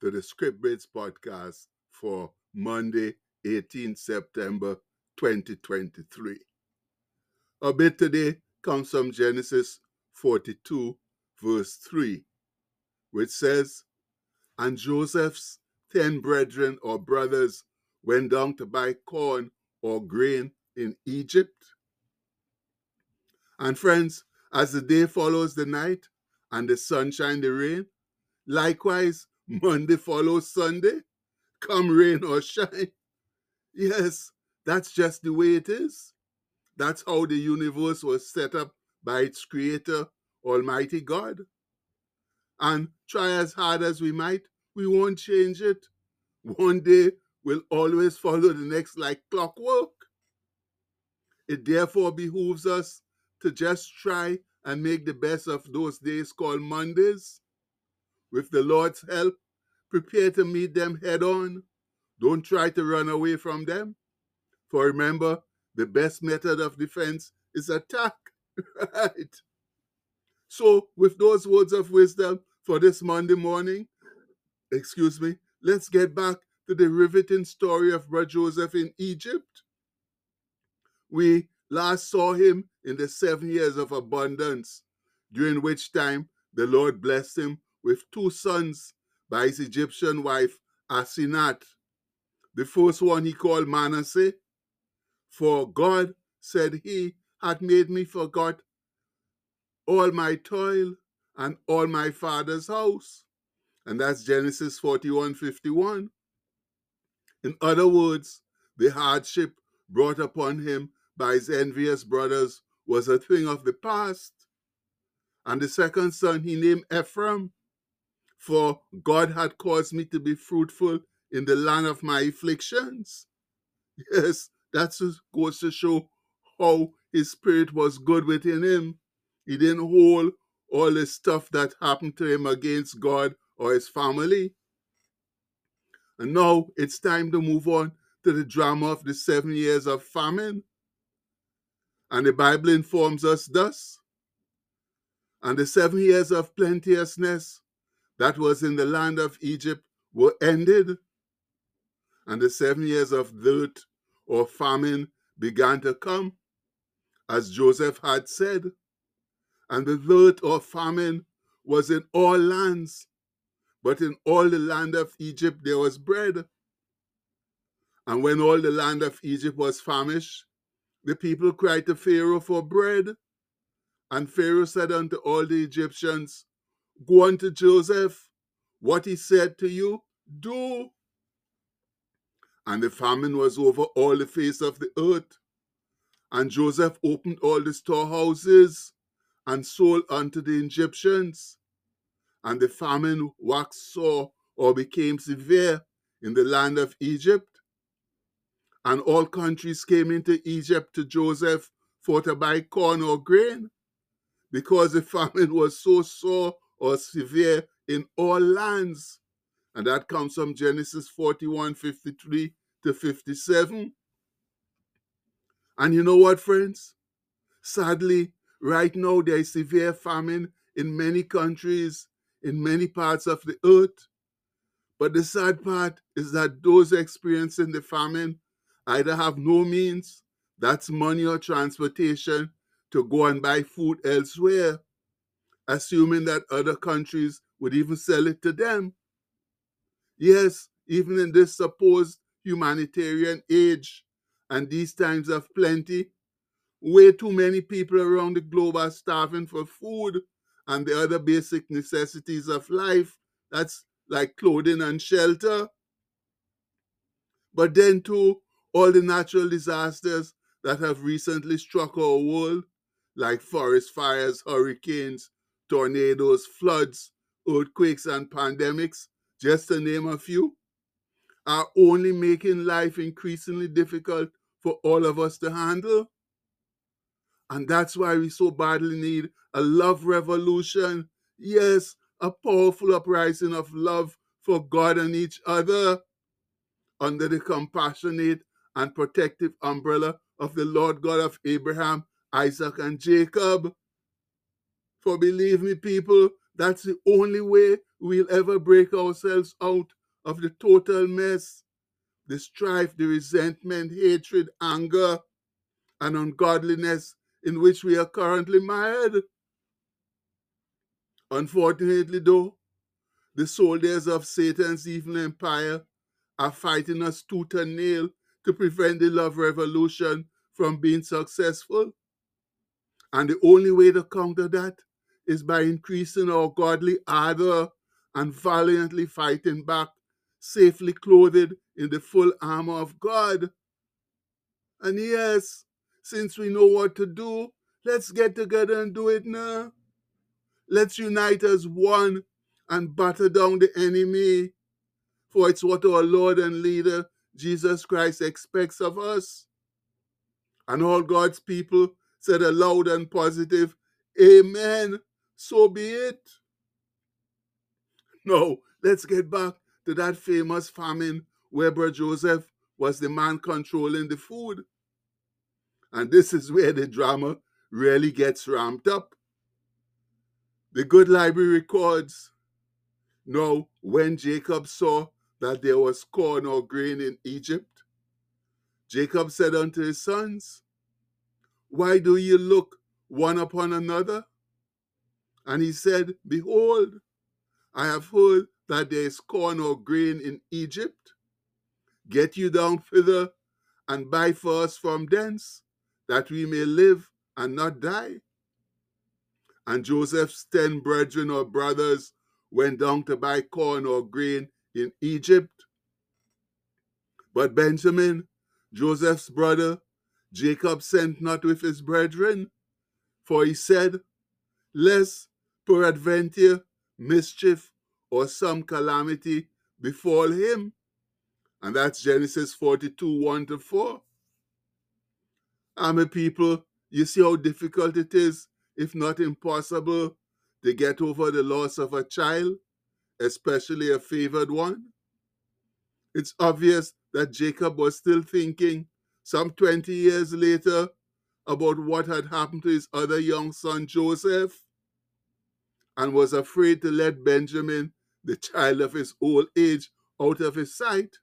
to the Script Bits podcast for Monday, 18 September 2023. A bit today comes from Genesis 42, verse 3, which says, And Joseph's ten brethren or brothers went down to buy corn or grain in Egypt. And friends, as the day follows the night and the sunshine the rain, likewise Monday follows Sunday, come rain or shine. Yes, that's just the way it is. That's how the universe was set up by its creator, Almighty God. And try as hard as we might, we won't change it. One day will always follow the next like clockwork. It therefore behooves us to just try and make the best of those days called Mondays. With the Lord's help, prepare to meet them head on. Don't try to run away from them. For remember, the best method of defense is attack. right? So, with those words of wisdom for this Monday morning, excuse me, let's get back to the riveting story of Brother Joseph in Egypt. We last saw him in the seven years of abundance, during which time the Lord blessed him with two sons by his Egyptian wife Asenath. The first one he called Manasseh, for God, said he, had made me forget all my toil and all my father's house. And that's Genesis 41 51. In other words, the hardship brought upon him by his envious brothers was a thing of the past. And the second son he named Ephraim, for God had caused me to be fruitful in the land of my afflictions. Yes, that goes to show how his spirit was good within him. He didn't hold all the stuff that happened to him against God or his family. And now it's time to move on to the drama of the seven years of famine. And the Bible informs us thus. And the seven years of plenteousness that was in the land of Egypt were ended. And the seven years of dearth or famine began to come, as Joseph had said. And the dearth or famine was in all lands, but in all the land of Egypt there was bread. And when all the land of Egypt was famished, the people cried to Pharaoh for bread. And Pharaoh said unto all the Egyptians, Go unto Joseph, what he said to you, do. And the famine was over all the face of the earth. And Joseph opened all the storehouses and sold unto the Egyptians. And the famine waxed sore or became severe in the land of Egypt. And all countries came into Egypt to Joseph for to buy corn or grain, because the famine was so sore or severe in all lands. And that comes from Genesis 41 53 to 57. And you know what, friends? Sadly, right now there is severe famine in many countries, in many parts of the earth. But the sad part is that those experiencing the famine either have no means, that's money or transportation, to go and buy food elsewhere, assuming that other countries would even sell it to them. Yes, even in this supposed humanitarian age and these times of plenty, way too many people around the globe are starving for food and the other basic necessities of life. That's like clothing and shelter. But then, too, all the natural disasters that have recently struck our world, like forest fires, hurricanes, tornadoes, floods, earthquakes, and pandemics, just to name a few, are only making life increasingly difficult for all of us to handle. And that's why we so badly need a love revolution. Yes, a powerful uprising of love for God and each other under the compassionate and protective umbrella of the Lord God of Abraham, Isaac, and Jacob. For believe me, people, that's the only way we'll ever break ourselves out of the total mess, the strife, the resentment, hatred, anger, and ungodliness in which we are currently mired. Unfortunately, though, the soldiers of Satan's evil empire are fighting us tooth and nail to prevent the love revolution from being successful. And the only way to counter that is by increasing our godly ardor and valiantly fighting back, safely clothed in the full armor of God. And yes, since we know what to do, let's get together and do it now. Let's unite as one and batter down the enemy, for it's what our Lord and leader, Jesus Christ, expects of us. And all God's people said a loud and positive, Amen. So be it. Now, let's get back to that famous famine where Brother Joseph was the man controlling the food. And this is where the drama really gets ramped up. The Good Library records now, when Jacob saw that there was corn or grain in Egypt, Jacob said unto his sons, Why do ye look one upon another? And he said, Behold, I have heard that there is corn or grain in Egypt. Get you down thither and buy for us from thence, that we may live and not die. And Joseph's ten brethren or brothers went down to buy corn or grain in Egypt. But Benjamin, Joseph's brother, Jacob sent not with his brethren, for he said, Lest peradventure mischief or some calamity befall him. And that's Genesis 42 1 to 4. I'm people, you see how difficult it is, if not impossible, to get over the loss of a child, especially a favored one. It's obvious that Jacob was still thinking, some 20 years later, about what had happened to his other young son Joseph, and was afraid to let Benjamin, the child of his old age, out of his sight.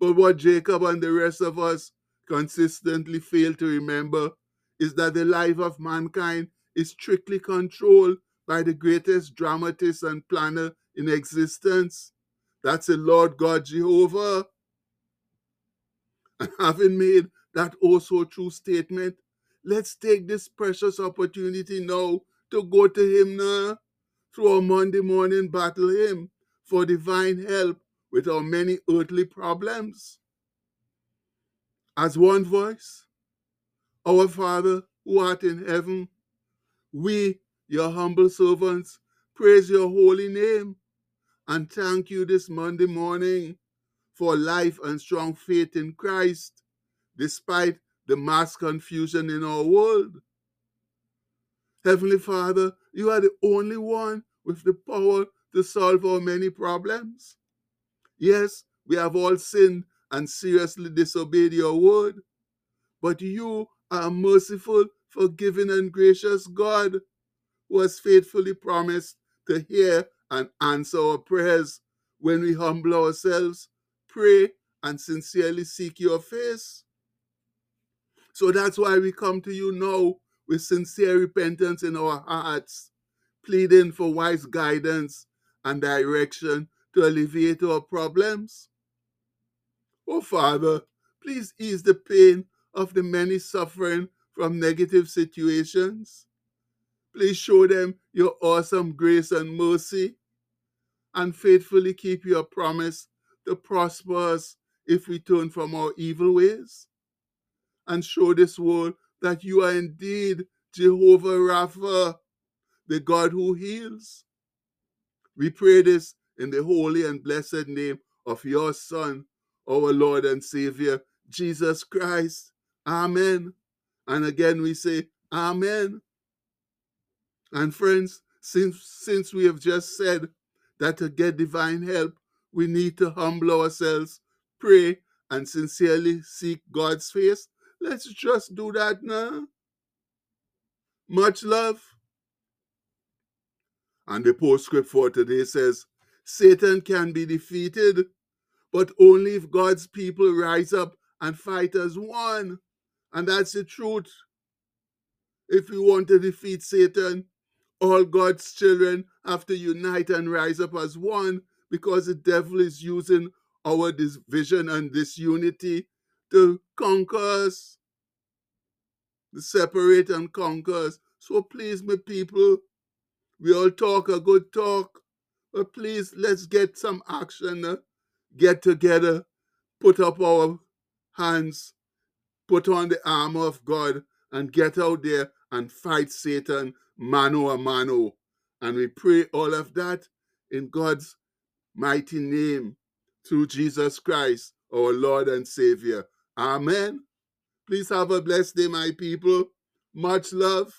But what Jacob and the rest of us consistently fail to remember is that the life of mankind is strictly controlled by the greatest dramatist and planner in existence. That's the Lord God Jehovah. And having made that also true statement, let's take this precious opportunity now to go to Him now through our Monday morning battle hymn for divine help with our many earthly problems. As one voice, Our Father who art in heaven, we, your humble servants, praise your holy name and thank you this Monday morning for life and strong faith in Christ, despite the mass confusion in our world. Heavenly Father, you are the only one with the power to solve our many problems. Yes, we have all sinned and seriously disobeyed your word, but you are a merciful, forgiving, and gracious God who has faithfully promised to hear and answer our prayers when we humble ourselves, pray, and sincerely seek your face. So that's why we come to you now with sincere repentance in our hearts, pleading for wise guidance and direction to alleviate our problems. Oh, Father, please ease the pain of the many suffering from negative situations. Please show them your awesome grace and mercy and faithfully keep your promise to prosper us if we turn from our evil ways. And show this world that you are indeed Jehovah Rapha, the God who heals. We pray this in the holy and blessed name of your Son, our Lord and Savior, Jesus Christ. Amen. And again we say, Amen. And friends, since, since we have just said that to get divine help, we need to humble ourselves, pray, and sincerely seek God's face, let's just do that now. Much love. And the postscript for today says Satan can be defeated, but only if God's people rise up and fight as one. And that's the truth. If we want to defeat Satan, all God's children have to unite and rise up as one because the devil is using our division and disunity to conquer us, to separate and conquer us. So please, my people, we all talk a good talk, but please let's get some action, uh, get together, put up our hands, put on the armor of God, and get out there and fight Satan mano a mano. And we pray all of that in God's mighty name through Jesus Christ, our Lord and Savior. Amen. Please have a blessed day, my people. Much love.